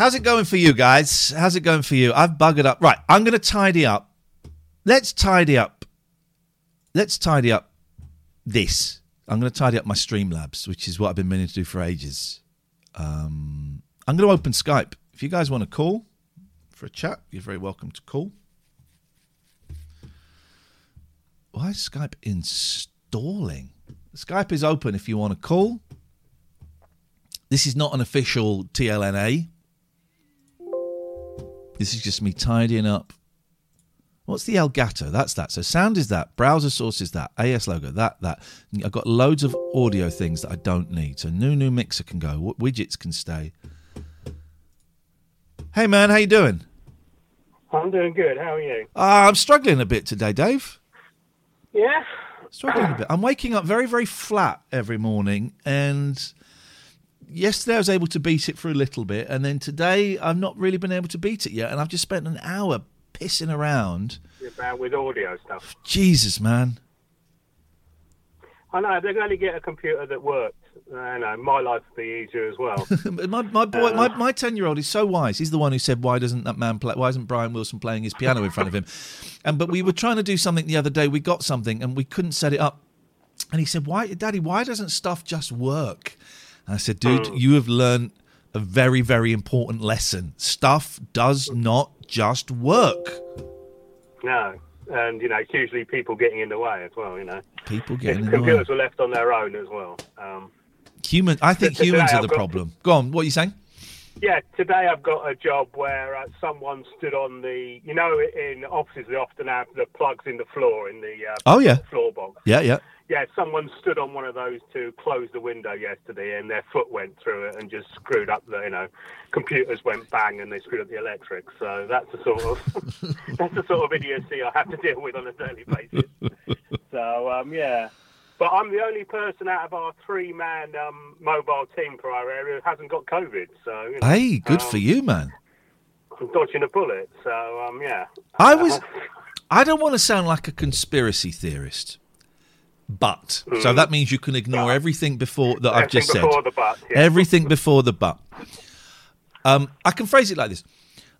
How's it going for you guys? How's it going for you? I've buggered up. Right, I'm going to tidy up. Let's tidy up. Let's tidy up this. I'm going to tidy up my Streamlabs, which is what I've been meaning to do for ages. Um, I'm going to open Skype. If you guys want to call for a chat, you're very welcome to call. Why is Skype installing? Skype is open if you want to call. This is not an official TLNA. This is just me tidying up. What's the Elgato? That's that. So sound is that. Browser source is that. AS logo, that, that. I've got loads of audio things that I don't need. So new, new mixer can go. Widgets can stay. Hey man, how you doing? I'm doing good. How are you? Uh, I'm struggling a bit today, Dave. Yeah. Struggling a bit. I'm waking up very, very flat every morning, and yesterday I was able to beat it for a little bit, and then today I've not really been able to beat it yet, and I've just spent an hour pissing around. About with audio stuff. Jesus, man. I know they're going to get a computer that works. I know my life would be easier as well. my my boy, my uh, my ten year old is so wise. He's the one who said, "Why doesn't that man play? Why isn't Brian Wilson playing his piano in front of him?" And but we were trying to do something the other day. We got something and we couldn't set it up. And he said, "Why, Daddy? Why doesn't stuff just work?" I said, "Dude, Hmm. you have learned a very very important lesson. Stuff does not just work. no, and you know it's usually people getting in the way as well. You know, People if getting in the way. computers were left on their own as well. Um, Human. I think humans are the got- problem. Go on. What are you saying? yeah, today I've got a job where uh, someone stood on the, you know, in offices they often have the plugs in the floor in the uh, Oh yeah. floor box. Yeah, yeah. Yeah, someone stood on one of those to close the window yesterday, and their foot went through it and just screwed up the, you know, computers went bang and they screwed up the electric. So that's the sort of that's the sort of idiocy I have to deal with on a daily basis. So um, yeah, but I'm the only person out of our three-man um, mobile team for our area who hasn't got COVID. So you know, Hey, good um, for you, man. I'm dodging a bullet. So um, yeah, I was. I don't want to sound like a conspiracy theorist, but so that means you can ignore everything before that I've Hmm. Just said. before the but, yeah. Everything before the but. Um, I can phrase it like this: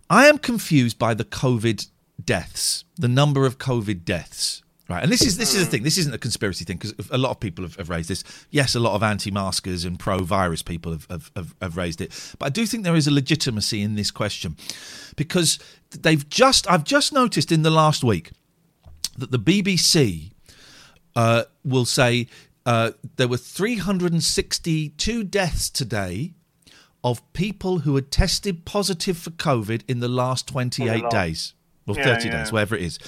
I am confused by the COVID deaths, the number of COVID deaths. Right, and this is this is the thing. This isn't a conspiracy thing because a lot of people have, have raised this. Yes, a lot of anti-maskers and pro-virus people have, have, have, have raised it, but I do think there is a legitimacy in this question because they've just I've just noticed in the last week that the BBC uh, will say uh, there were 362 deaths today of people who had tested positive for COVID in the last 28 last- days or Yeah, 30 yeah. days, whatever it is.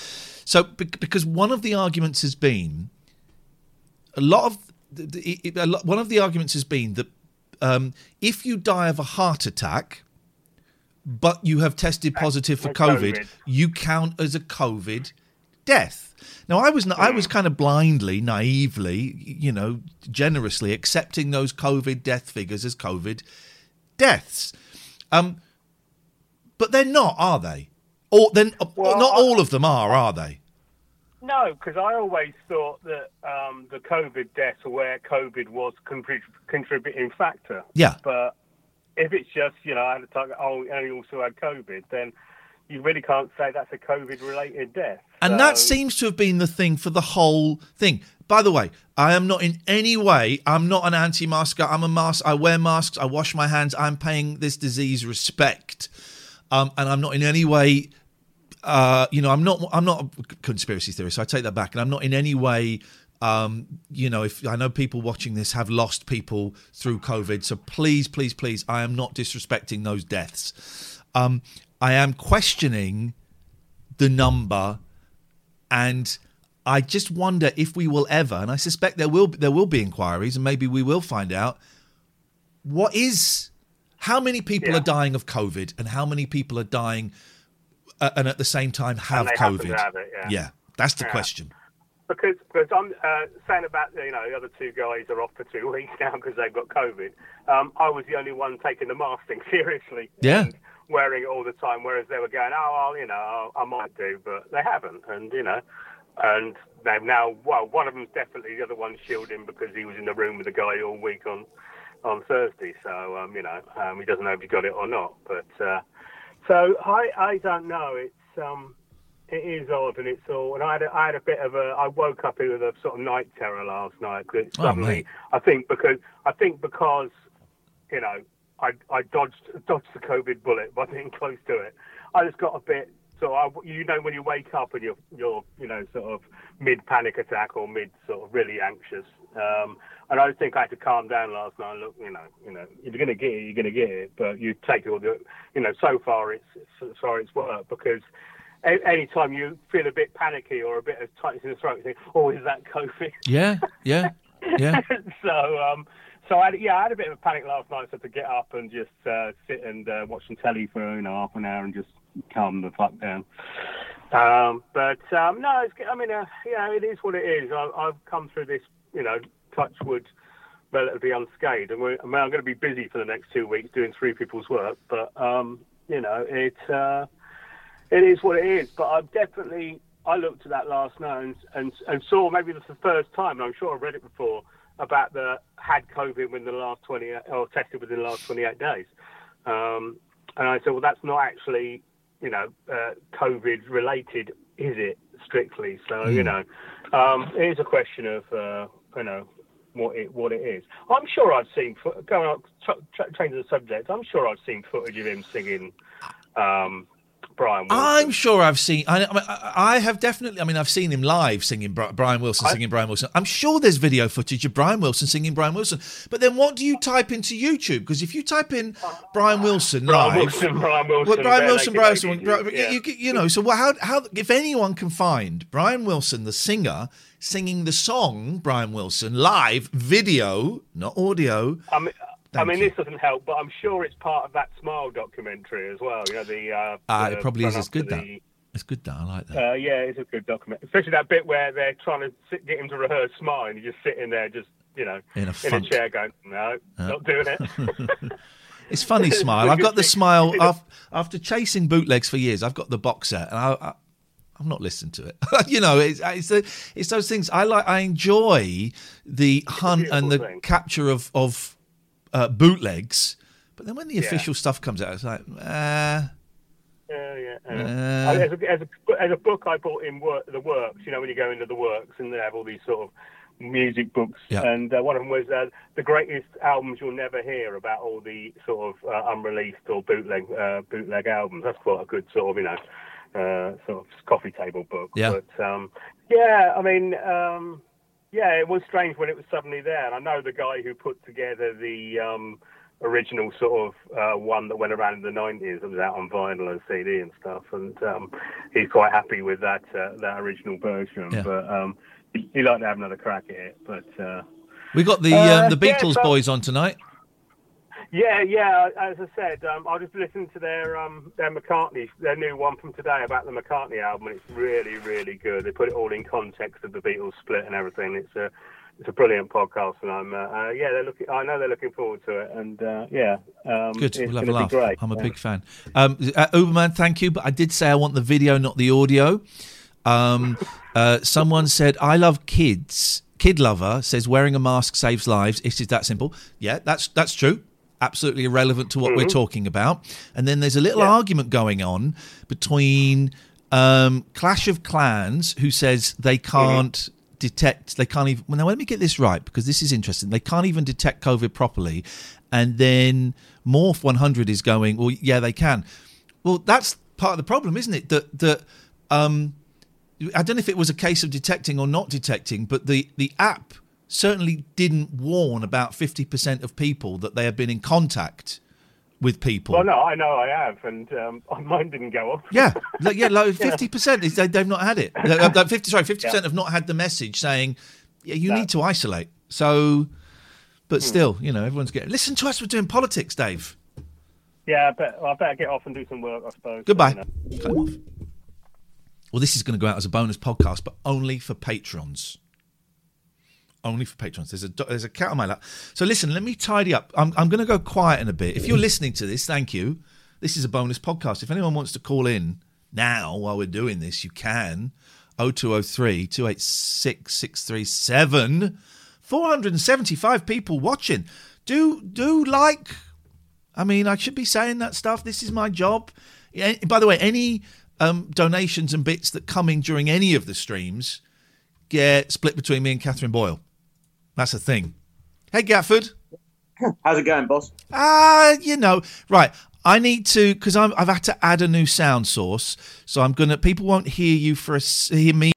So, because one of the arguments has been a lot of the, the, it- a lot, one of the arguments has been that um, if you die of a heart attack, but you have tested positive for for COVID, COVID. you count as a COVID death. Now, I was I was kind of blindly, naively, you know, generously accepting those COVID death figures as COVID deaths, um, but they're not, are they? Or then, Well, not I- all of them are, are they? No, because I always thought that um, the COVID deaths were where COVID was contrib- contributing factor. Yeah. But if it's just, you know, I had a target, oh, and he also had COVID, then you really can't say that's a COVID related death. And that seems to have been the thing for the whole thing. By the way, I am not in any way, I'm not an anti masker. I'm a mask. I wear masks. I wash my hands. I'm paying this disease respect. Um, and I'm not in any way, uh, you know, I'm not, I'm not a conspiracy theorist. So I take that back. And I'm not in any way, um, you know, if I know people watching this have lost people through COVID. So please, please, please, I am not disrespecting those deaths. Um, I am questioning the number and I just wonder if we will ever, and I suspect there will there will be inquiries, and maybe we will find out what is how many people Yeah. are dying of COVID and how many people are dying, uh, and at the same time have COVID. have it, yeah. that's the Yeah. question. Because because I'm uh, saying about you know the other two guys are off for two weeks now because they've got COVID. Um, I was the only one taking the mask thing seriously. Yeah. And wearing it all the time, whereas they were going, oh, well, you know, I, I might do, but they haven't, and you know, and they've now. Well, one of them's definitely the other one's shielding because he was in the room with the guy all week on on Thursday. So um, you know, um, he doesn't know if he got it or not. But uh, so I I don't know. It's um it is odd and it's all. And I had a, I had a bit of a. I woke up with a sort of night terror last night because Oh, suddenly mate. I think because I think because you know I I dodged dodged the COVID bullet by being close to it. I just got a bit. So I, you know when you wake up and you're you're you know sort of mid panic attack or mid sort of really anxious. Um, and I just think I had to calm down last night. Look, you know, you know, if you're going to get it, you're going to get it. But you take it all the, you know, so far it's so far it's worked because a- any time you feel a bit panicky or a bit of tightness in the throat, you think, oh, is that COVID? Yeah, yeah, yeah. so, um, so I yeah, I had a bit of a panic last night, so to get up and just uh, sit and uh, watch some telly for you know half an hour and just calm the fuck down. Um, but um, no, I mean, uh, yeah, it is what it is. I, I've come through this, you know, touch wood, relatively unscathed, and I mean, I'm going to be busy for the next two weeks doing three people's work. But um, you know, it uh, it is what it is. But I've definitely I looked at that last night and, and and saw maybe this is the first time, and I'm sure I've read it before about the had COVID within the last 20 or tested within the last 28 days. Um, and I said, well, that's not actually, you know, uh, COVID related, is it strictly? So you know, um, it is a question of uh, you know what it what it is. I'm sure I've seen going on tra- tra- changing the subject. I'm sure I've seen footage of him singing. Um, Brian Wilson. I'm sure I've seen. I, I, mean, I I have definitely. I mean, I've seen him live singing Brian Wilson, singing Brian Wilson. I'm sure there's video footage of Brian Wilson singing Brian Wilson. But then, what do you type into YouTube? Because if you type in Brian Wilson Brian live, Wilson, Brian Wilson, well, Brian Wilson, Brian Wilson, yeah. you, you, you know. So how how if anyone can find Brian Wilson, the singer, singing the song Brian Wilson live, video, not audio. I mean, I mean, you. this doesn't help, but I'm sure it's part of that Smile documentary as well. You know, the uh, Ah, the it probably is. It's good to that. It's good that I like that. Uh, yeah, it's a good document, especially that bit where they're trying to sit, get him to rehearse Smile, and he's just sitting there, just you know, In a in a chair, going, "No, not doing it." It's funny smile. I've got the smile after, after chasing bootlegs for years. I've got the box set, and I, I I'm not listening to it. you know, it's it's, the, it's those things. I like. I enjoy the hunt and the thing. capture of of uh, bootlegs. But then when the Yeah. official stuff comes out, it's like, uh, Yeah, yeah. Uh. as, a, as, a, as a book I bought in work, the works, you know, when you go into the works and they have all these sort of music books, Yeah. and uh, one of them was uh, the greatest albums you'll never hear about all the sort of uh, unreleased or bootleg uh, bootleg albums. That's quite a good sort of, you know, uh, sort of coffee table book. Yeah. But um, yeah, I mean. Um, yeah, it was strange when it was suddenly there. And I know the guy who put together the um, original sort of uh, one that went around in the 90s that was out on vinyl and CD and stuff. And um, he's quite happy with that uh, that original version. Yeah. But um, he- he'd like to have another crack at it. But uh, we got the Uh, um, the yeah, Beatles so- boys on tonight. Yeah, yeah. As I said, um, I just listened to their um, their McCartney, their new one from today about the McCartney album, and it's really, really good. They put it all in context of the Beatles split and everything. It's a it's a brilliant podcast, and I'm uh, uh, yeah, they're looking. I know they're looking forward to it, and uh, yeah, um, Good, it's we'll have a laugh. great. I'm a Yeah. big fan. Um, uh, Uberman, thank you, but I did say I want the video, not the audio. Um, uh, someone said, "I love kids." Kid lover says wearing a mask saves lives. It is that simple. Yeah, that's that's true. Absolutely irrelevant to what we're talking about. And then there's a little Yeah. argument going on between Um, Clash of Clans, who says they can't detect, they can't even. Well, now let me get this right because this is interesting. They can't even detect COVID properly, and then Morph 100 is going. Well, yeah, they can. Well, that's part of the problem, isn't it? That that um, I don't know if it was a case of detecting or not detecting, but the the app certainly didn't warn about 50% of people that they have been in contact with people. Well, no, I know I have, and um, mine didn't go off. Yeah, like, yeah, like fifty percent is they, they've not had it. Uh, Fifty, sorry, fifty percent have not had the message saying, "Yeah, you No. need to isolate." So, but Hmm. still, you know, everyone's getting. Listen to us. We're doing politics, Dave. Yeah, I, bet, I better get off and do some work, I suppose. Goodbye. You know. Well, this is going to go out as a bonus podcast, but only for patrons. Only for patrons. There's a there's a cat on my lap. So listen, let me tidy up. I'm I'm going to go quiet in a bit. If you're listening to this, thank you. This is a bonus podcast. If anyone wants to call in now while we're doing this, you can. 0203 286 637. 475 people watching. Do do like I mean, I should be saying that stuff. This is my job. By the way, any um, donations and bits that come in during any of the streams get split between me and Katherine Boyle. That's a thing. Hey, Gafford. How's it going, boss? Ah, you know, right. I need to because I've had to add a new sound source, so I'm gonna. People won't hear you for a hear me.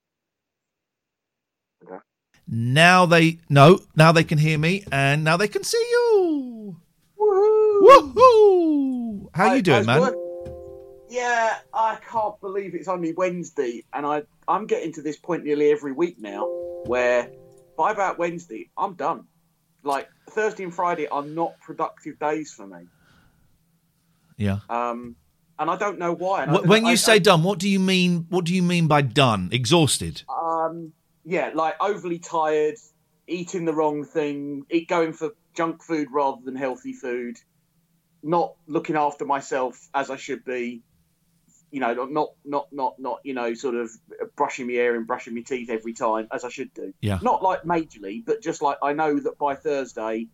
Okay. Now they no. Now they can hear me, and now they can see you. Woohoo! Woohoo! How you doing, man? Yeah, I can't believe it's only Wednesday, and I I'm getting to this point nearly every week now, where by about Wednesday I'm done. Like Thursday and Friday are not productive days for me, Yeah. um, and I don't know why. Don't- When I- you say I- done, what do you mean? What do you mean by done? Exhausted? Um, yeah, like overly tired, eating the wrong thing, eat going for junk food rather than healthy food, not looking after myself as I should be. You know, not not not not you know, sort of brushing my hair and brushing my teeth every time as I should do. Yeah. Not like majorly, but just like I know that by Thursday,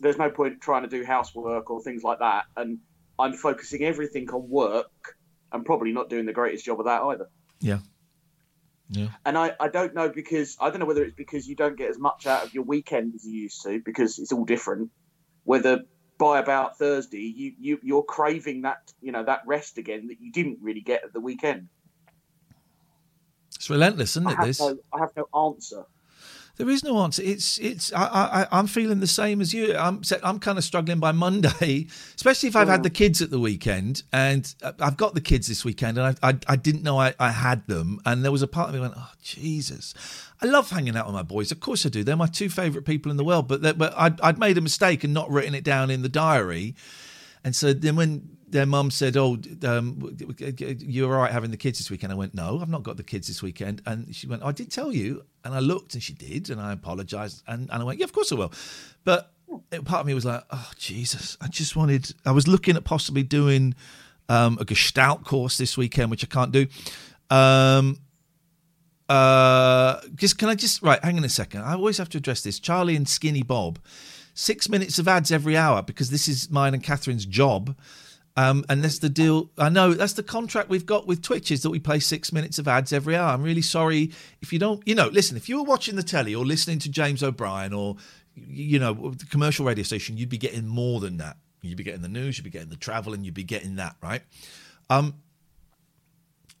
there's no point trying to do housework or things like that, and I'm focusing everything on work and probably not doing the greatest job of that either. Yeah. Yeah. And I, I don't know because I don't know whether it's because you don't get as much out of your weekend as you used to because it's all different. Whether by about Thursday you, you you're craving that you know that rest again that you didn't really get at the weekend. It's relentless, isn't it? have This. no I have no answer. There is no answer. It's it's. I, I I'm feeling the same as you. I'm I'm kind of struggling by Monday, especially if I've had the kids at the weekend, and uh, I've got the kids this weekend, and I I, I didn't know I, I had them, and there was a part of me went, oh Jesus, I love hanging out with my boys. Of course I do. They're my two favourite people in the world. But they- but I'd, I'd made a mistake and not written it down in the diary, and so then when their mum said, "Oh, um, you're all right having the kids this weekend," I went, "No, I've not got the kids this weekend." And she went, "I did tell you," and I looked, and she did, and I apologised, and, and I went, "Yeah, of course I will," but part of me was like, "Oh Jesus!" I just wanted. I was looking at possibly doing um, a Gestalt course this weekend, which I can't do. Um, uh, just can I just right? Hang on a second. I always have to address this. Charlie and Skinny Bob, six minutes of ads every hour because this is mine and Katherine's job. Um, and that's the deal. I know that's the contract we've got with Twitch is that we play six minutes of ads every hour. I'm really sorry if you don't. You know, listen. If you were watching the telly or listening to James O'Brien or you know the commercial radio station, you'd be getting more than that. You'd be getting the news, you'd be getting the travel, and you'd be getting that right. Um,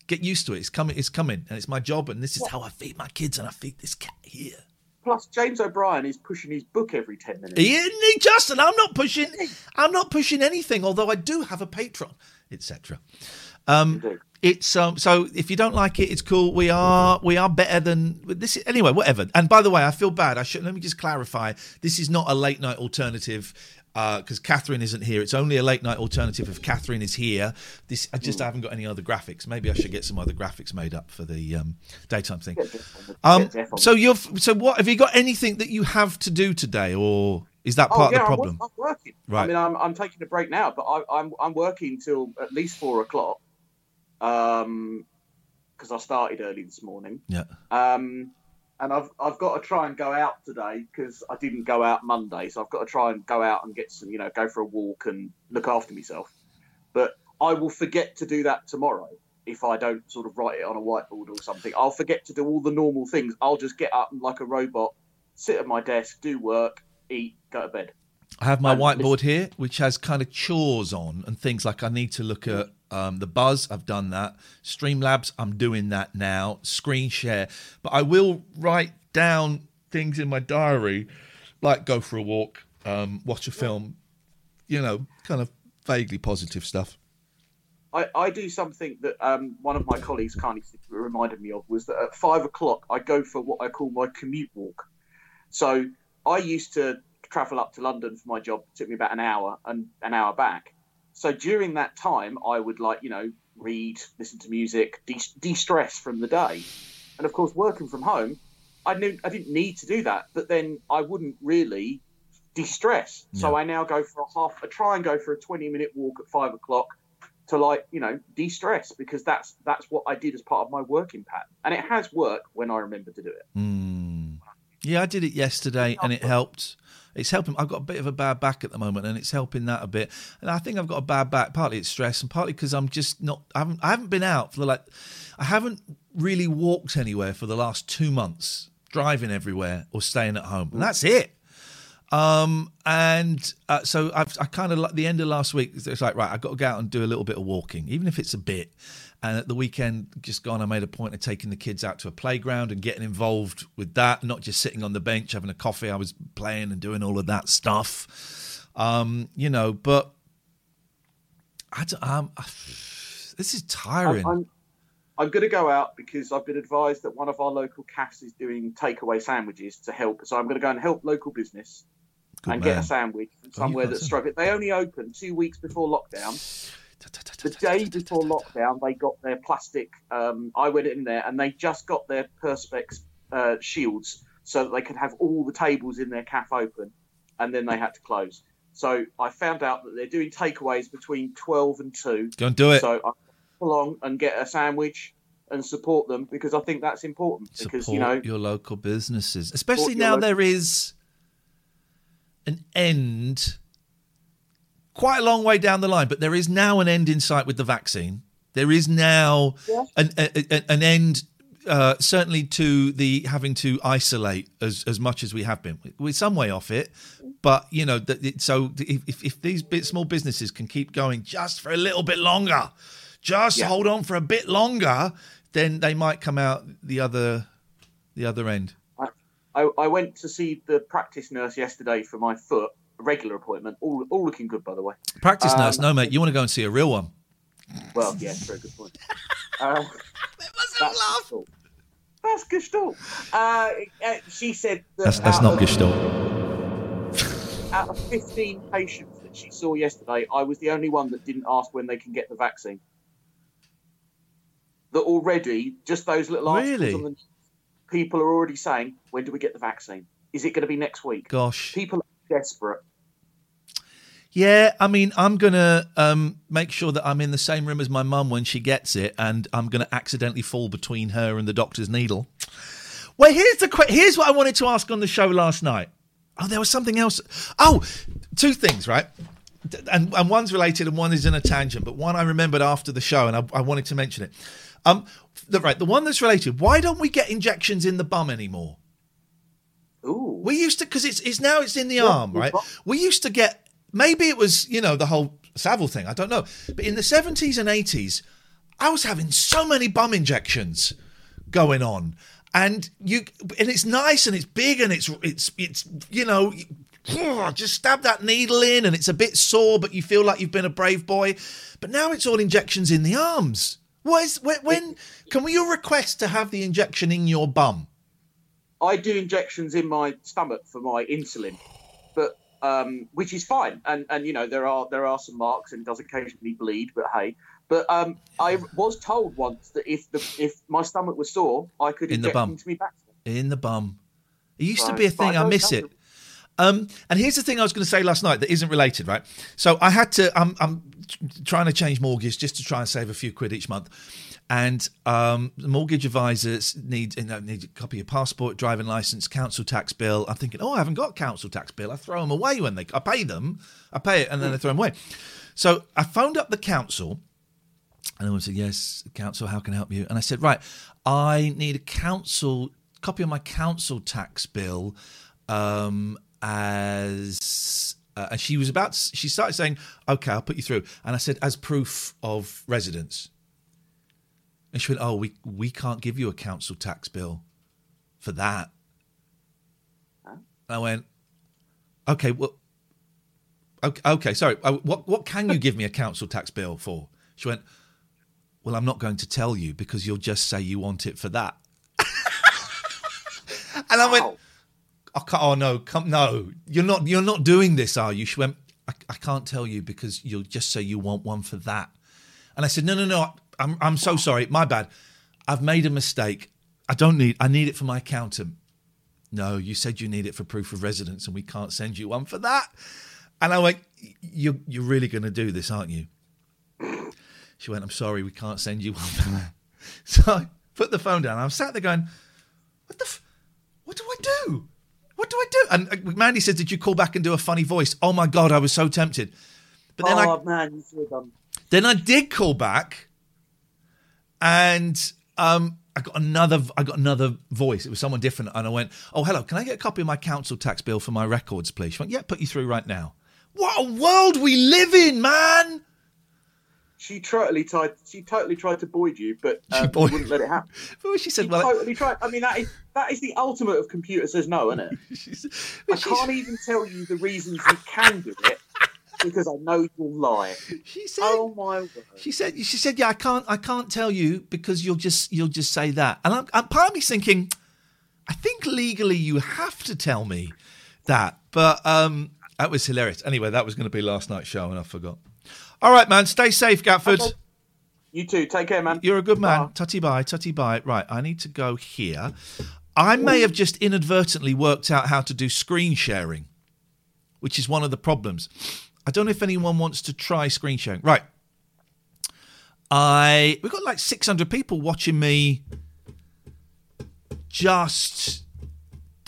get used to it. It's coming. It's coming, and it's my job. And this is how I feed my kids, and I feed this cat here. Plus, James O'Brien is pushing his book every ten minutes. Isn't he, Justin? I'm not pushing. I'm not pushing anything. Although I do have a patron, etc. Um, it's um. So if you don't like it, it's cool. We are we are better than this. Anyway, whatever. And by the way, I feel bad. I should let me just clarify. This is not a late night alternative. Because Katherine isn't here, it's only a late night alternative if Katherine is here. This I just haven't got any other graphics. Maybe I should get some other graphics made up for the um, daytime thing. Get Jeff on the- Um, get Jeff on so you've so what? Have you got anything that you have to do today, or is that Oh, part yeah, of the problem? I'm, working. Right. I mean, I'm, I'm taking a break now, but I, I'm I'm working till at least four o'clock. Um, because I started early this morning. Yeah. Um, and I've I've got to try and go out today because I didn't go out Monday, so I've got to try and go out and get some, you know, go for a walk and look after myself. But I will forget to do that tomorrow. if I don't sort of write it on a whiteboard or something. I'll forget to do all the normal things. I'll just get up and like a robot, sit at my desk, do work, eat, go to bed. I have my Um, whiteboard here, which has kind of chores on and things like I need to look at um, the buzz. I've done that. Streamlabs, I'm doing that now. Screen share, but I will write down things in my diary, like go for a walk, um, watch a film. You know, kind of vaguely positive stuff. I, I do something that um, one of my colleagues kindly reminded me of was that at five o'clock I go for what I call my commute walk. So I used to travel up to London for my job. It took me about an hour and an hour back. So during that time, I would like you know read, listen to music, de- de-stress from the day. And of course, working from home, I knew I didn't need to do that. But then I wouldn't really de-stress. So I now go for a half. I try and go for a twenty-minute walk at five o'clock to like you know de-stress because that's that's what I did as part of my working pattern, and it has worked when I remember to do it. Mm. Yeah, I did it yesterday and it helped. It's helping. I've got a bit of a bad back at the moment, and it's helping that a bit. And I think I've got a bad back. Partly it's stress, and partly because I'm just not. I haven't. I haven't been out for the like. I haven't really walked anywhere for the last two months, driving everywhere or staying at home, and that's it. Um, and uh, so I've, I kind of like the end of last week. It's like right, I've got to go out and do a little bit of walking, even if it's a bit. And at the weekend, just gone, I made a point of taking the kids out to a playground and getting involved with that, not just sitting on the bench having a coffee. I was playing and doing all of that stuff, um, you know. But I don't, um, this is tiring. I'm, I'm, I'm going to go out because I've been advised that one of our local cafes is doing takeaway sandwiches to help. So I'm going to go and help local business Good and man. get a sandwich from Oh, somewhere got that's struggling. They only opened two weeks before lockdown. The day before lockdown, they got their plastic. Um, I went in there and they just got their perspex uh, shields so that they could have all the tables in their cafe open, and then they had to close. So I found out that they're doing takeaways between twelve and two. Don't do it. So I come along and get a sandwich and support them because I think that's important. Because Support you know, your local businesses, especially now local- there is an end. Quite a long way down the line, but there is now an end in sight with the vaccine. There is now Yeah. an, a, an end, uh, certainly to the having to isolate as, as much as we have been. We're some way off it, but you know, it, so if, if- these bit, small businesses can keep going just for a little bit longer, just Yeah. hold on for a bit longer, then they might come out the other the other end. I, I went to see the practice nurse yesterday for my foot, regular appointment. All all looking good, by the way. Practice Um, nurse, no mate. You want to go and see a real one? Well, yeah, very good point. Uh, that's Gestalt. That's Gestalt. Uh, uh, she said that That's that's out not of- Gestalt. Out of 15 patients that she saw yesterday, I was the only one that didn't ask when they can get the vaccine. That already, just those little articles Really? on the people are already saying, when do we get the vaccine? Is it going to be next week? Gosh. People are desperate. Yeah, I mean, I'm gonna um, make sure that I'm in the same room as my mum when she gets it, and I'm gonna accidentally fall between her and the doctor's needle. Well, here's the que- here's what I wanted to ask on the show last night. Oh, there was something else. Oh, two things, right? And, and one's related and one is in a tangent, but one I remembered after the show, and I, I wanted to mention it. Um, the, right, the one that's related. Why don't we get injections in the bum anymore? Ooh. We used to because it's it's now it's in the arm, right? got- We used to get maybe it was you know the whole Savile thing. I don't know, but in the seventies and eighties, I was having so many bum injections going on, and you and it's nice and it's big and it's it's it's you know. Just stab that needle in, and it's a bit sore, but you feel like you've been a brave boy. But now it's all injections in the arms. What is when? when can we request to have the injection in your bum? I do injections in my stomach for my insulin, but um, which is fine. And and you know there are there are some marks and does occasionally bleed, but hey. But um, I was told once that if the if my stomach was sore, I could In the inject bum. into me back. In the bum. It used to be a thing. I don't miss it. Um, and here's the thing I was going to say last night that isn't related, right? So I had to. I'm, I'm trying to change mortgage just to try and save a few quid each month, and um, mortgage advisors need you know, need a copy of passport, driving license, council tax bill. I'm thinking, oh, I haven't got council tax bill. I throw them away when they. I pay them. I pay it, and then I throw them away. So I phoned up the council And they said, Yes, council, how can I help you? And I said, Right, I need a council copy of my council tax bill um, as. Uh, and she was about, she started saying, Okay, I'll put you through. And I said, As proof of residence. And she went, Oh, we, we can't give you a council tax bill for that. I went, Okay, well, okay, okay sorry. Uh, what, what can you give me a council tax bill for? She went, Well, I'm not going to tell you because you'll just say you want it for that. and I went, can't, oh no, come, no, you're not, you're not doing this, are you? She went, I, I can't tell you because you'll just say you want one for that. And I said, no, no, no, I'm, I'm so sorry, my bad. I've made a mistake. I don't need, I need it for my accountant. No, you said you need it for proof of residence and we can't send you one for that. And I went, you're, you're really going to do this, aren't you? She went, I'm sorry, we can't send you one for that. So I put the phone down. I'm sat there going, what the, f- what do I do? What do I do? And uh, Mandy said, did you call back and do a funny voice? Oh my God, I was so tempted. But then oh I, man, you should have done. then I did call back, and um, I got another. I got another voice. It was someone different, and I went, "Oh, hello. Can I get a copy of my council tax bill for my records, please?" She went, "Yeah, put you through right now." What a world we live in, man! She totally tried. She totally tried to void you, but She um, void- wouldn't let it happen. Well, she She said, "Well, totally tried. I mean, that is that is the ultimate of computer says no, isn't it? I can't even tell you the reasons you can do it because I know you'll lie. she said, Oh my word! She said, she said, yeah, I can't, I can't tell you because you'll just, you'll just say that. And I'm, I'm part of me's thinking, I think legally you have to tell me that. But um, that was hilarious. Anyway, that was going to be last night's show, and I forgot. All right, man. Stay safe, Gatford. Okay. You too. Take care, man. You're a good man. Bye. Tutty bye, tutty bye. Right, I need to go here. I may have just inadvertently worked out how to do screen sharing, which is one of the problems. I don't know if anyone wants to try screen sharing. Right. I we've got like 600 people watching me just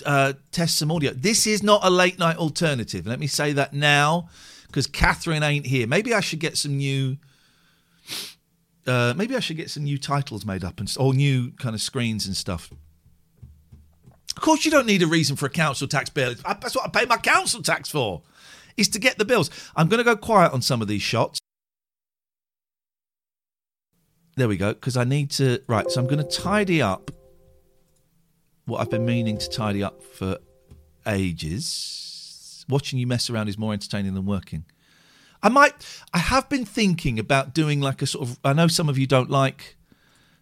uh, test some audio. This is not a late night alternative. Let me say that now because Katherine ain't here. Maybe I should get some new uh, maybe I should get some new titles made up and or new kind of screens and stuff. Of course, you don't need a reason for a council tax bill. That's what I pay my council tax for, is to get the bills. I'm going to go quiet on some of these shots. There we go, because I need to. Right, so I'm going to tidy up what I've been meaning to tidy up for ages. Watching you mess around is more entertaining than working. I might. I have been thinking about doing like a sort of. I know some of you don't like.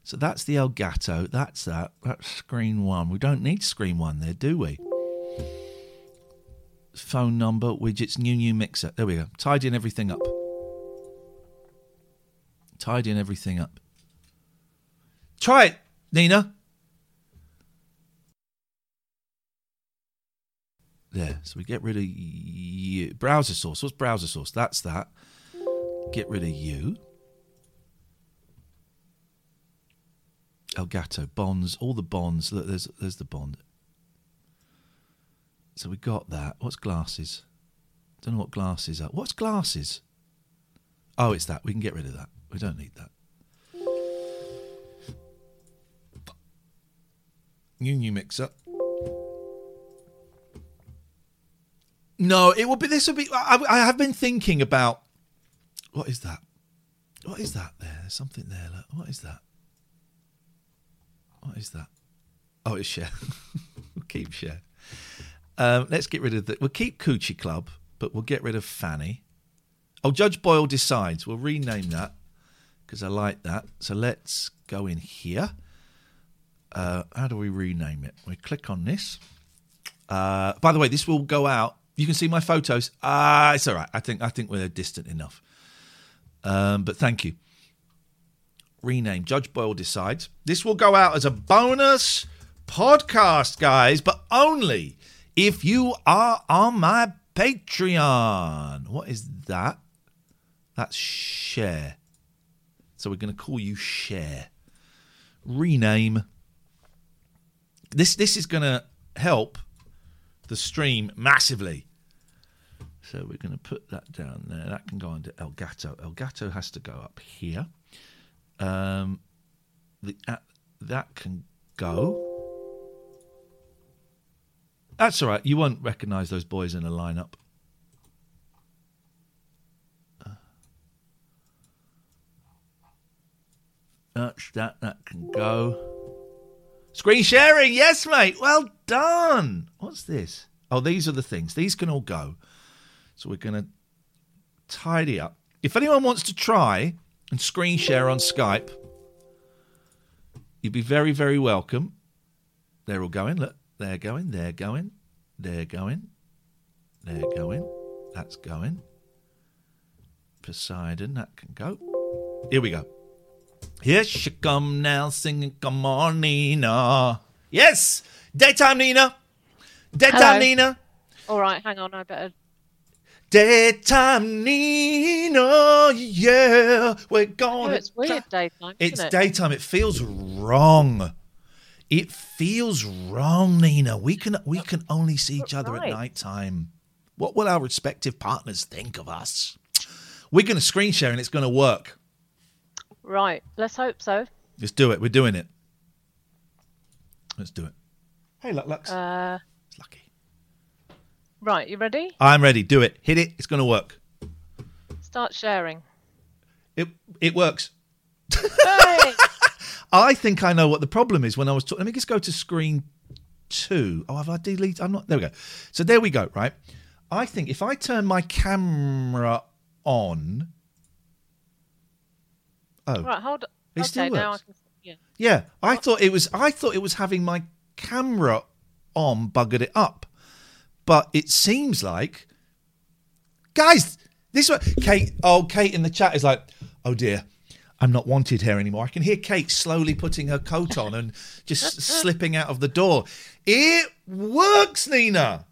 So that's the Elgato. That's that. That's screen one. We don't need screen one there, do we? Phone number, widgets, new new mixer. There we go. Tidying everything up. Tidying everything up. Try it, Nina. There. So we get rid of you. Browser source. What's browser source? That's that. Get rid of you. Elgato bonds, all the bonds. Look, there's there's the bond. So we got that. What's glasses? Don't know what glasses are. What's glasses? Oh, it's that. We can get rid of that. We don't need that. New new mixer. No, it will be. This will be. I, I have been thinking about. What is that? What is that? There, there's something there. Look. What is that? What is that? Oh, it's share. keep share. Um, let's get rid of the. We'll keep Coochie Club, but we'll get rid of Fanny. Oh, Judge Boyle decides. We'll rename that because I like that. So let's go in here. Uh, how do we rename it? We click on this. Uh, by the way, this will go out. You can see my photos. Ah, it's all right. I think I think we're distant enough. Um, but thank you. Rename. Judge Boyle decides. This will go out as a bonus podcast, guys, but only if you are on my Patreon. What is that? That's share. So we're going to call you share. Rename. This this is going to help the stream massively. So we're going to put that down there. That can go under Elgato. Elgato has to go up here. Um, the uh, that can go. That's all right. You won't recognise those boys in a lineup. Uh, That's that. That can go. Screen sharing, yes, mate. Well done. What's this? Oh, these are the things. These can all go. So we're going to tidy up. If anyone wants to try and screen share on Skype, you'd be very, very welcome. They're all going. Look, they're going. They're going. They're going. They're going. That's going. Poseidon, that can go. Here we go. Here she come now singing, come on, Nina. Yes, daytime Nina. Daytime Hello. Nina. All right, hang on. I better. Daytime Nina, yeah. We're Oh, going it's weird daytime. It's it? daytime. It feels wrong. It feels wrong, Nina. We can we can only see each other at right. night time. What will our respective partners think of us? We're going to screen share and it's going to work. Right. Let's hope so. Let's do it. We're doing it. Let's do it. Hey, Lux. Lux. Uh, it's lucky. right. You ready? I'm ready. Do it. Hit it. It's going to work. Start sharing. It it works. Hey! I think I know what the problem is when I was talking. Let me just go to screen two. Oh, have I deleted? I'm not. There we go. So there we go. Right. I think if I turn my camera on. Oh, right. Hold. It okay. still Now I works. can. Yeah. yeah. I thought it was. I thought it was having my camera on buggered it up, but it seems like, guys, this one. Kate. Oh, Kate in the chat is like, oh dear. I'm not wanted here anymore. I can hear Kate slowly putting her coat on and just slipping out of the door. It works, Nina.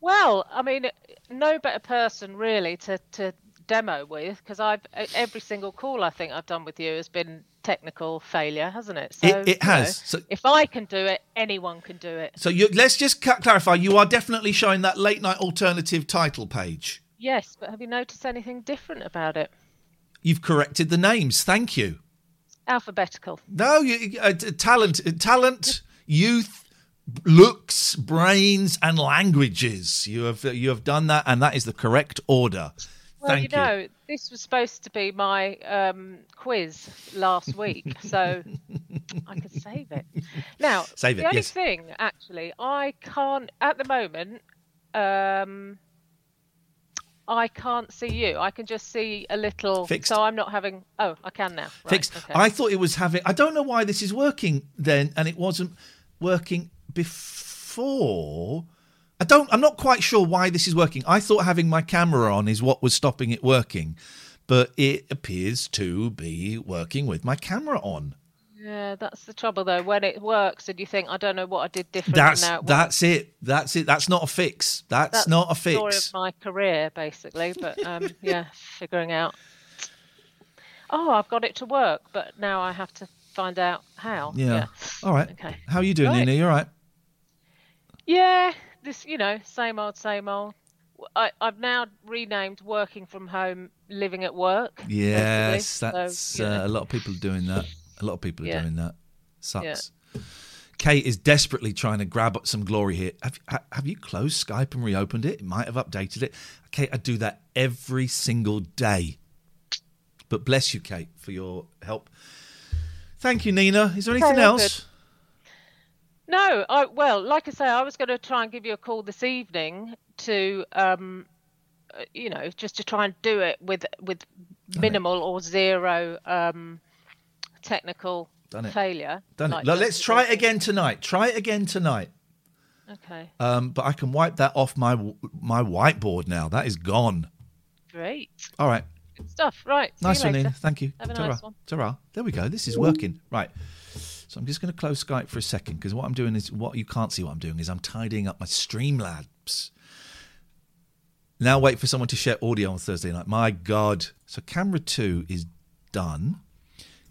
Well, I mean, no better person really to to demo with because I've every single call I think I've done with you has been technical failure, hasn't it? So It- it you know, has. So- if I can do it, anyone can do it. So you, let's just clarify. You are definitely showing that late night alternative title page. Yes, but have you noticed anything different about it? You've corrected the names. Thank you. Alphabetical. No, you, uh, talent, uh, talent, youth, looks, brains, and languages. You have you have done that, and that is the correct order. Well, Thank you know, this was supposed to be my um, quiz last week, so I could save it. Now, Save it, the only yes. thing, actually, I can't at the moment. Um, I can't see you. I can just see a little. Fixed. So I'm not having. Oh, I can now. Right, Fixed. okay. I thought it was having. I don't know why this is working then, and it wasn't working before. I don't. I'm not quite sure why this is working. I thought having my camera on is what was stopping it working, but it appears to be working with my camera on. Yeah, that's the trouble though. When it works and you think, I don't know what I did different. That's now it that's it. That's it. That's not a fix. That's, That's not a the story fix. of my career, basically. But um, yeah, figuring out. Oh, I've got it to work, but now I have to find out how. Yeah. All right. Okay. How are you doing, Right. Nina? You're all right? Yeah, this you know, same old, same old. I, I've now renamed working from home, living at work. Yes, basically. that's So, uh, a lot of people doing that. A lot of people are Yeah. doing that. Sucks. Kate is desperately trying to grab up some glory here. Have, have you closed Skype and reopened it? It might have updated it. Kate, I do that every single day. But bless you, Kate, for your help. Thank you, Nina. Is there anything all else? No, I well, like I say, I was going to try and give you a call this evening to, um, uh, you know, just to try and do it with with minimal or zero um, technical Done it. failure. Done like it. Look, let's try it again tonight. Try it again tonight. Okay, Um, but I can wipe that off my my whiteboard now. That is gone. great, All right. good stuff. Right, see Nice one, later. Thank you. Have a Ta-ra. nice one. Ta-ra. There we go. This is working. Right. So I'm just going to close Skype for a second because what I'm doing is what you can't see what I'm doing is I'm tidying up my Streamlabs. Now wait for someone to share audio on Thursday night. My God. So camera two is done.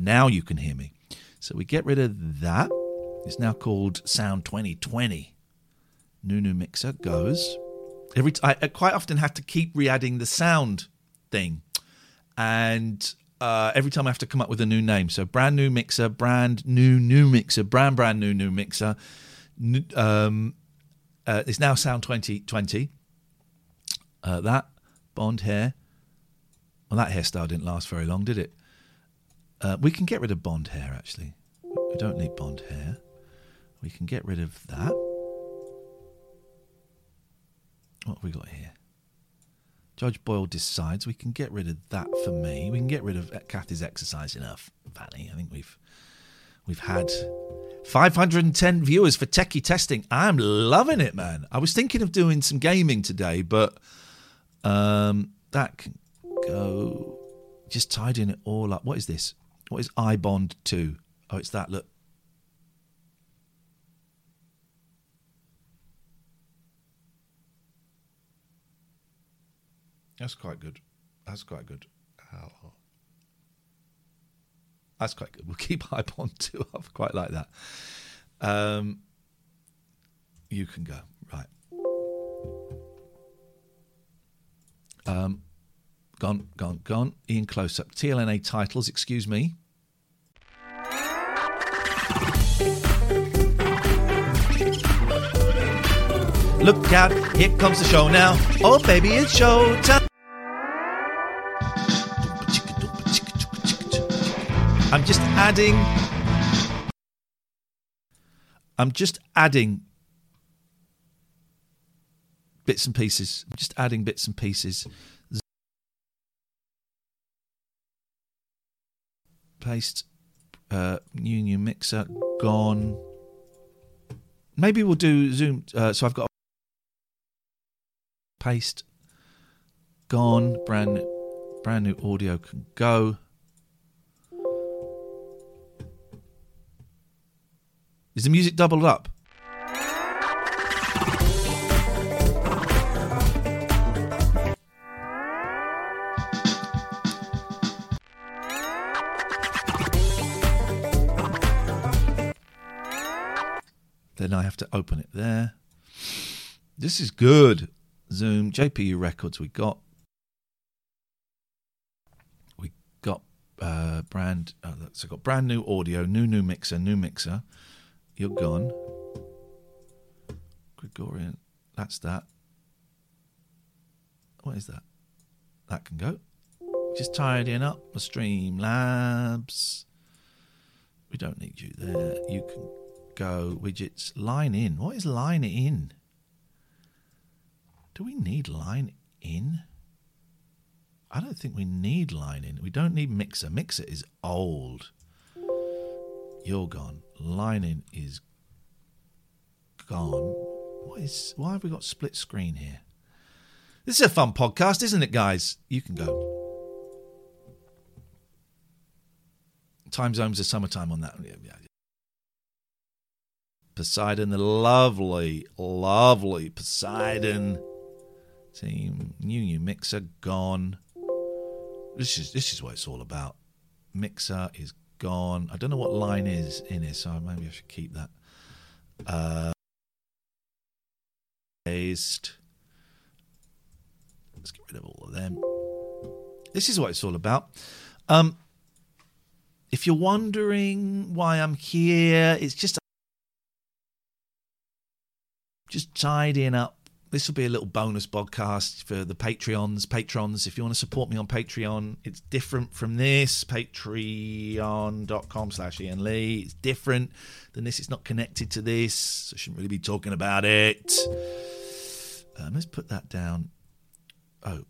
Now you can hear me. So we get rid of that. It's now called Sound 2020. Nunu Mixer goes. Every t- I, I quite often have to keep re-adding the sound thing, and uh, every time I have to come up with a new name. So brand new mixer, brand new new mixer, brand brand new new mixer. N- um, uh, it's now Sound 2020. Uh, that Bond hair. Well, that hairstyle didn't last very long, did it? Uh, we can get rid of Bond hair, actually. We don't need Bond hair. We can get rid of that. What have we got here? Judge Boyle decides we can get rid of that for me. We can get rid of Kathy's exercise enough, Vanny. I think we've we've had 510 viewers for techie testing. I'm loving it, man. I was thinking of doing some gaming today, but um, that can go. Just tidying it all up. What is this? What is iBond 2? Oh, it's that. Look. That's quite good. That's quite good. That's quite good. We'll keep iBond 2 up. Quite like that. Um, you can go. Right. Um, gone, gone, gone. Ian close up. TLNA titles, excuse me. Look out, here comes the show now. Oh, baby, it's show time. I'm just adding. I'm just adding bits and pieces. I'm just adding bits and pieces. Paste. Uh, new new mixer gone. Maybe we'll do Zoom. Uh, so I've got paste gone. Brand brand new audio can go. Is the music doubled up? Then I have to open it there. This is good. Zoom, JPU records we got. We got uh, brand. Oh, so got brand new audio, new new mixer, new mixer. You're gone. Gregorian. That's that. What is that? That can go. Just tidying up my Streamlabs. We don't need you there. You can go widgets. Line in. What is line in? Do we need line in? I don't think we need line in. We don't need mixer. Mixer is old. You're gone. Line in is gone. What is? Why have we got split screen here? This is a fun podcast, isn't it, guys? You can go. Time zones are summertime on that. Poseidon, the lovely, lovely Poseidon team. New new mixer gone. This is this is what it's all about. Mixer is gone. I don't know what line is in it, so maybe I should keep that. Uh, paste. Let's get rid of all of them. This is what it's all about. Um, if you're wondering why I'm here, it's just just tidying up. This will be a little bonus podcast for the Patreons. Patrons, if you want to support me on Patreon, it's different from this. Patreon.com slash Ian Lee. It's different than this. It's not connected to this. So I shouldn't really be talking about it. Um, let's put that down. Oh,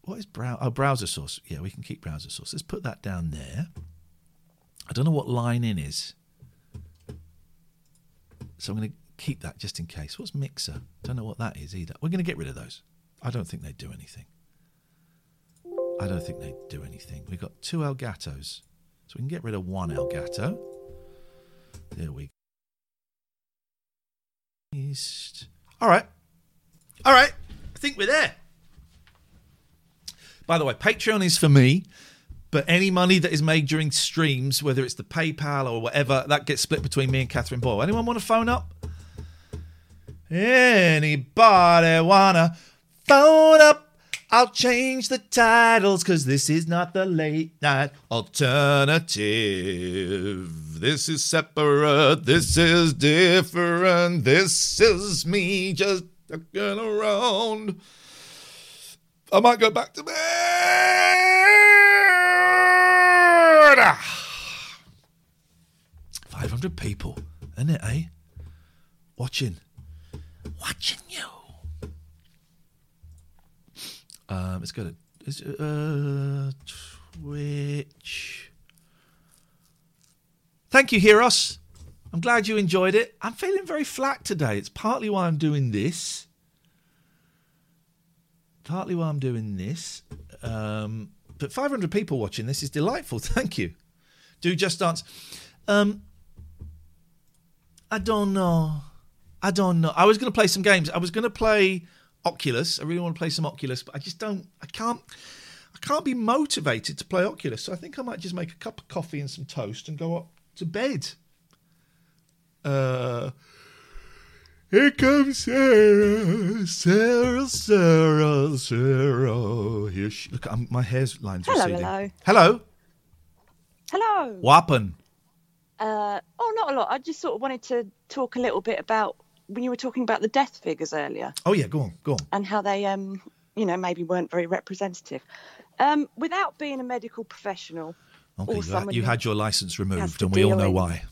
what is brow? Oh, browser source. Yeah, we can keep browser source. Let's put that down there. I don't know what line in is. So I'm going to keep that just in case. What's Mixer? Don't know what that is either. We're going to get rid of those. I don't think they do anything. I don't think they do anything. We've got two Elgatos. So we can get rid of one Elgato. There we go. All right. All right. I think we're there. By the way, Patreon is for me. But any money that is made during streams, whether it's the PayPal or whatever, that gets split between me and Katherine Boyle. Anyone want to phone up? Anybody wanna phone up? I'll change the titles because this is not the late night alternative. This is separate. This is different. This is me just looking around. I might go back to bed. 500 people, isn't it, eh? Watching. Watching you. Um, let's go to is, it, uh, Twitch. Thank you, Heroes. I'm glad you enjoyed it. I'm feeling very flat today. It's partly why I'm doing this. Partly why I'm doing this. Um, but 500 people watching this is delightful. Thank you. Do just dance. Um, I don't know. I don't know. I was going to play some games. I was going to play Oculus. I really want to play some Oculus, but I just don't. I can't. I can't be motivated to play Oculus. So I think I might just make a cup of coffee and some toast and go up to bed. Uh, here comes Sarah, Sarah, Sarah, Sarah. Here she, look, I'm, my hair's lines Hello, receding. hello. Hello. Hello. What happened? Uh, oh, not a lot. I just sort of wanted to talk a little bit about when you were talking about the death figures earlier Oh yeah, go on, go on. and how they, um, you know, maybe weren't very representative. Um, without being a medical professional, Okay, or you, someone you had your license removed, and we all know in- why.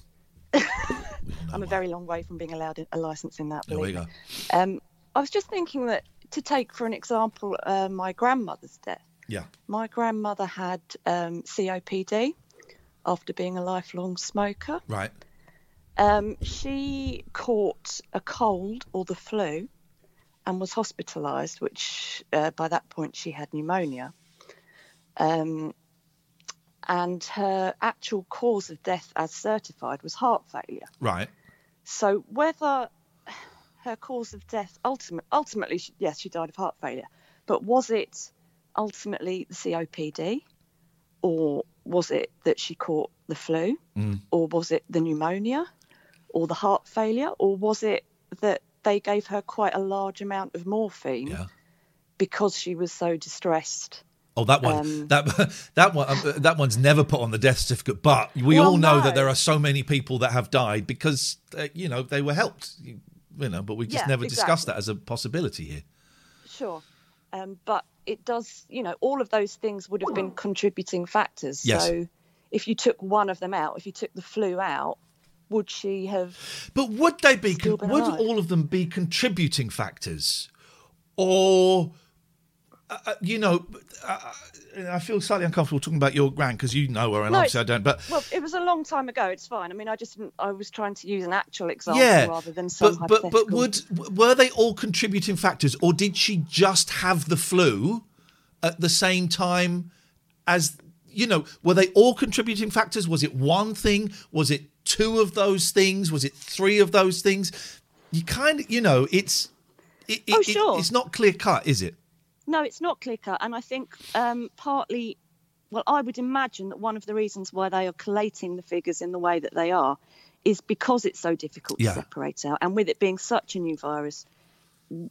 I'm a very long way from being allowed a license in that. There we go. Um, I was just thinking that to take for an example, uh, my grandmother's death. Yeah. My grandmother had um, COPD after being a lifelong smoker. Right. Um, she caught a cold or the flu and was hospitalised, which uh, by that point she had pneumonia. Um, and her actual cause of death, as certified, was heart failure. Right. So whether her cause of death ultimate, ultimately, she, yes, she died of heart failure, but was it ultimately the COPD, or was it that she caught the flu, Mm. or was it the pneumonia, or the heart failure, or was it that they gave her quite a large amount of morphine Yeah. because she was so distressed? Oh, that one. Um, that that one. um, that one's never put on the death certificate. But we Well, all know no. that there are so many people that have died because uh, you know they were helped. You, you know, but we just Yeah, never discussed that as a possibility here. Sure. Um, but it does, you know, all of those things would have been contributing factors. Yes. So if you took one of them out, if you took the flu out, would she have. But would they be? Con- would alive. all of them be contributing factors, or uh, you know, uh, I feel slightly uncomfortable talking about your gran because you know her and No, obviously I don't. But Well, it was a long time ago. It's fine. I mean, I just didn't, I was trying to use an actual example yeah, rather than some but but but would were they all contributing factors, or did she just have the flu at the same time as you know? Were they all contributing factors? Was it one thing? Was it two of those things? Was it three of those things? You kind of you know it's it, it, Oh, it- sure. it's not clear cut, is it? No, it's not clear cut, and I think um, partly, well, I would imagine that one of the reasons why they are collating the figures in the way that they are is because it's so difficult Yeah. to separate out, and with it being such a new virus,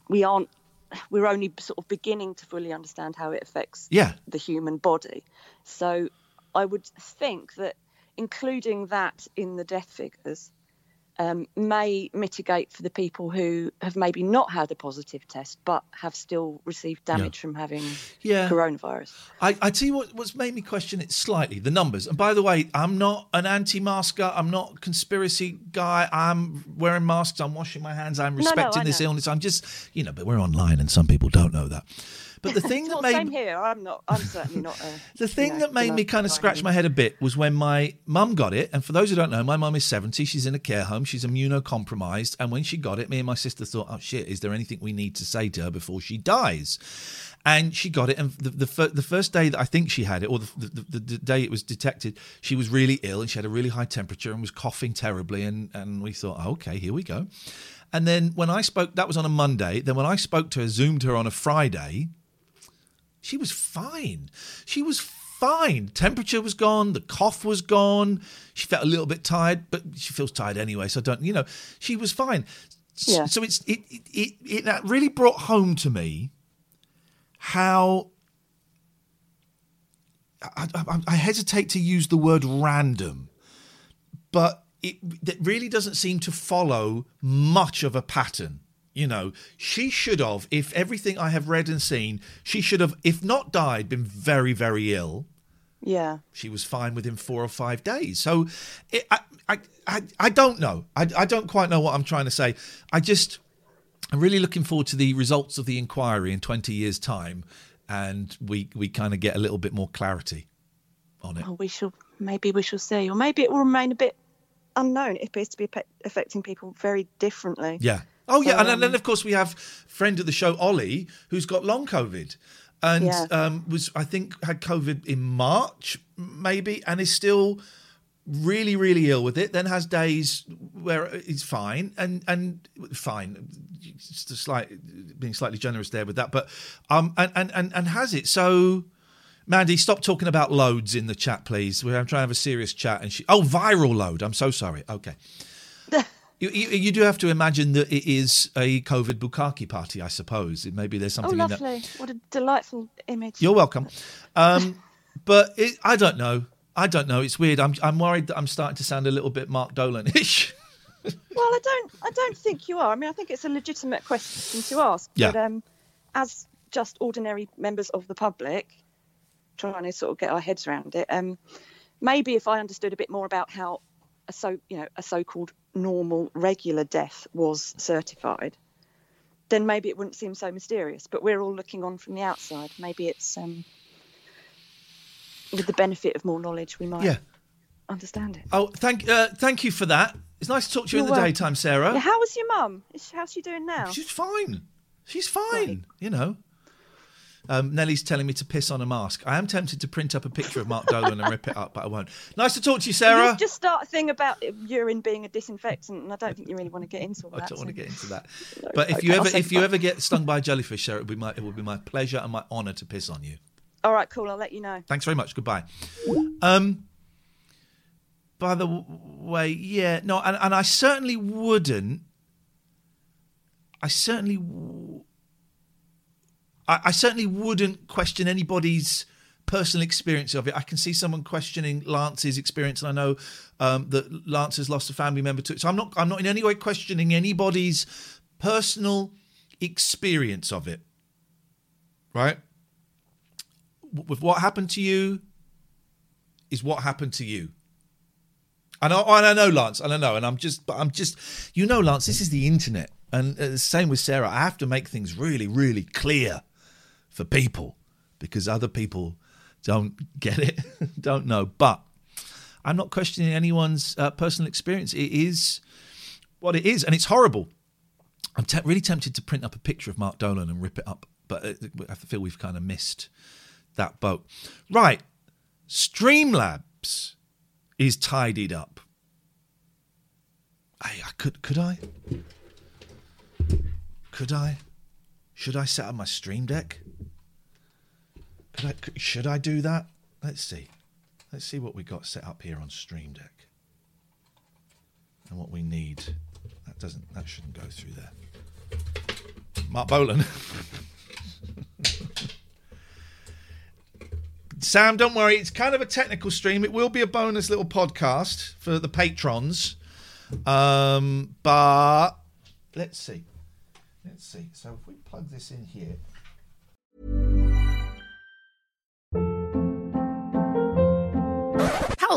we aren't. We're only sort of beginning to fully understand how it affects Yeah. the human body. So, I would think that including that in the death figures um, may mitigate for the people who have maybe not had a positive test but have still received damage from having Yeah. coronavirus. I, I tell you what, what's made me question it slightly the numbers. And by the way, I'm not an anti-masker. I'm not a conspiracy guy. I'm wearing masks. I'm washing my hands. I'm No, no, respecting this illness. I'm just, you know, but we're online and some people don't know that. But the thing that made same here. I'm not. I'm certainly not. A, the thing know, that made me kind of scratch my head a bit was when my mum got it. And for those who don't know, my mum is 70. She's in a care home. She's immunocompromised. And when she got it, me and my sister thought, oh shit, is there anything we need to say to her before she dies? And she got it. And the, the, the first day that I think she had it, or the, the, the, the day it was detected, she was really ill and she had a really high temperature and was coughing terribly. And, and we thought, oh, okay, here we go. And then when I spoke, that was on a Monday. Then when I spoke to her, Zoomed her on a Friday, she was fine. She was fine. Temperature was gone. The cough was gone. She felt a little bit tired, but she feels tired anyway. So don't you know? She was fine. Yeah. So it's it it, it it that really brought home to me how I, I, I hesitate to use the word random, but it, it really doesn't seem to follow much of a pattern. You know, she should have, if everything I have read and seen, she should have, if not died, been very, very ill. Yeah. She was fine within four or five days. So it, I, I, I, I don't know. I, I don't quite know what I'm trying to say. I just, I'm really looking forward to the results of the inquiry in 20 years' time, and we we kind of get a little bit more clarity on it. Well, we shall. Maybe we shall see, or maybe it will remain a bit unknown. It appears to be affecting people very differently. Yeah. Oh yeah, So, and, then- then um, of course we have friend of the show Ollie, who's got long COVID, and Yeah. um, was I think had COVID in March maybe, and is still really really ill with it. Then has days where he's fine and and fine, just slight being slightly generous there with that, but um and and and, and has it so. Mandy, stop talking about loads in the chat, please. We're trying to have a serious chat. And she, oh, viral load. I'm so sorry. Okay. You, you, you do have to imagine that it is a COVID bukkake party, I suppose. Maybe there's Oh, something in that. lovely! What a delightful image. You're welcome. Um, but it, I don't know. I don't know. It's weird. I'm, I'm worried that I'm starting to sound a little bit Mark Dolan-ish. Well, I don't. I don't think you are. I mean, I think it's a legitimate question to ask. Yeah. But um, as just ordinary members of the public, trying to sort of get our heads around it, um, maybe if I understood a bit more about how a so you know a so-called normal regular death was certified, then maybe it wouldn't seem so mysterious. But we're all looking on from the outside. Maybe it's um, with the benefit of more knowledge, we might Yeah. understand it. Oh, thank uh, thank you for that. It's nice to talk to you in You're the welcome. daytime, Sarah. Yeah, how was your mum? How's she doing now? She's fine. She's fine. You know. Um, Nellie's telling me to piss on a mask. I am tempted to print up a picture of Mark Dolan and rip it up, but I won't. Nice to talk to you, Sarah. You just start a thing about urine being a disinfectant, and I don't think you really want to get into all I that. don't want to get into that. No, But if okay, you ever if you ever get stung by a jellyfish, Sarah, it would be my it would be my pleasure and my honour to piss on you. All right, cool. I'll let you know. Thanks very much. Goodbye. Um. By the way, yeah, no, and, and I certainly wouldn't. I certainly, w- I, I certainly wouldn't question anybody's personal experience of it. I can see someone questioning Lance's experience, and I know um, that Lance has lost a family member to it. So I'm not, I'm not in any way questioning anybody's personal experience of it. Right with what happened to you is what happened to you. And I, and I know, Lance, and I know, and I'm just, but I'm just, you know, Lance, this is the internet, and uh, same with Sarah. I have to make things really, really clear for people because other people don't get it, don't know. But I'm not questioning anyone's uh, personal experience. It is what it is, and it's horrible. I'm te- really tempted to print up a picture of Mark Dolan and rip it up, but uh, I feel we've kind of missed that boat. Right, Streamlabs is tidied up. I, I could could I? Could I? Should I set up my Stream Deck? I? Should I do that? Let's see. Let's see what we got set up here on Stream Deck. And what we need. That doesn't. That shouldn't go through there. Mark Bolan. Sam, don't worry. It's kind of a technical stream. It will be a bonus little podcast for the patrons. Um, but let's see. Let's see. So if we plug this in here.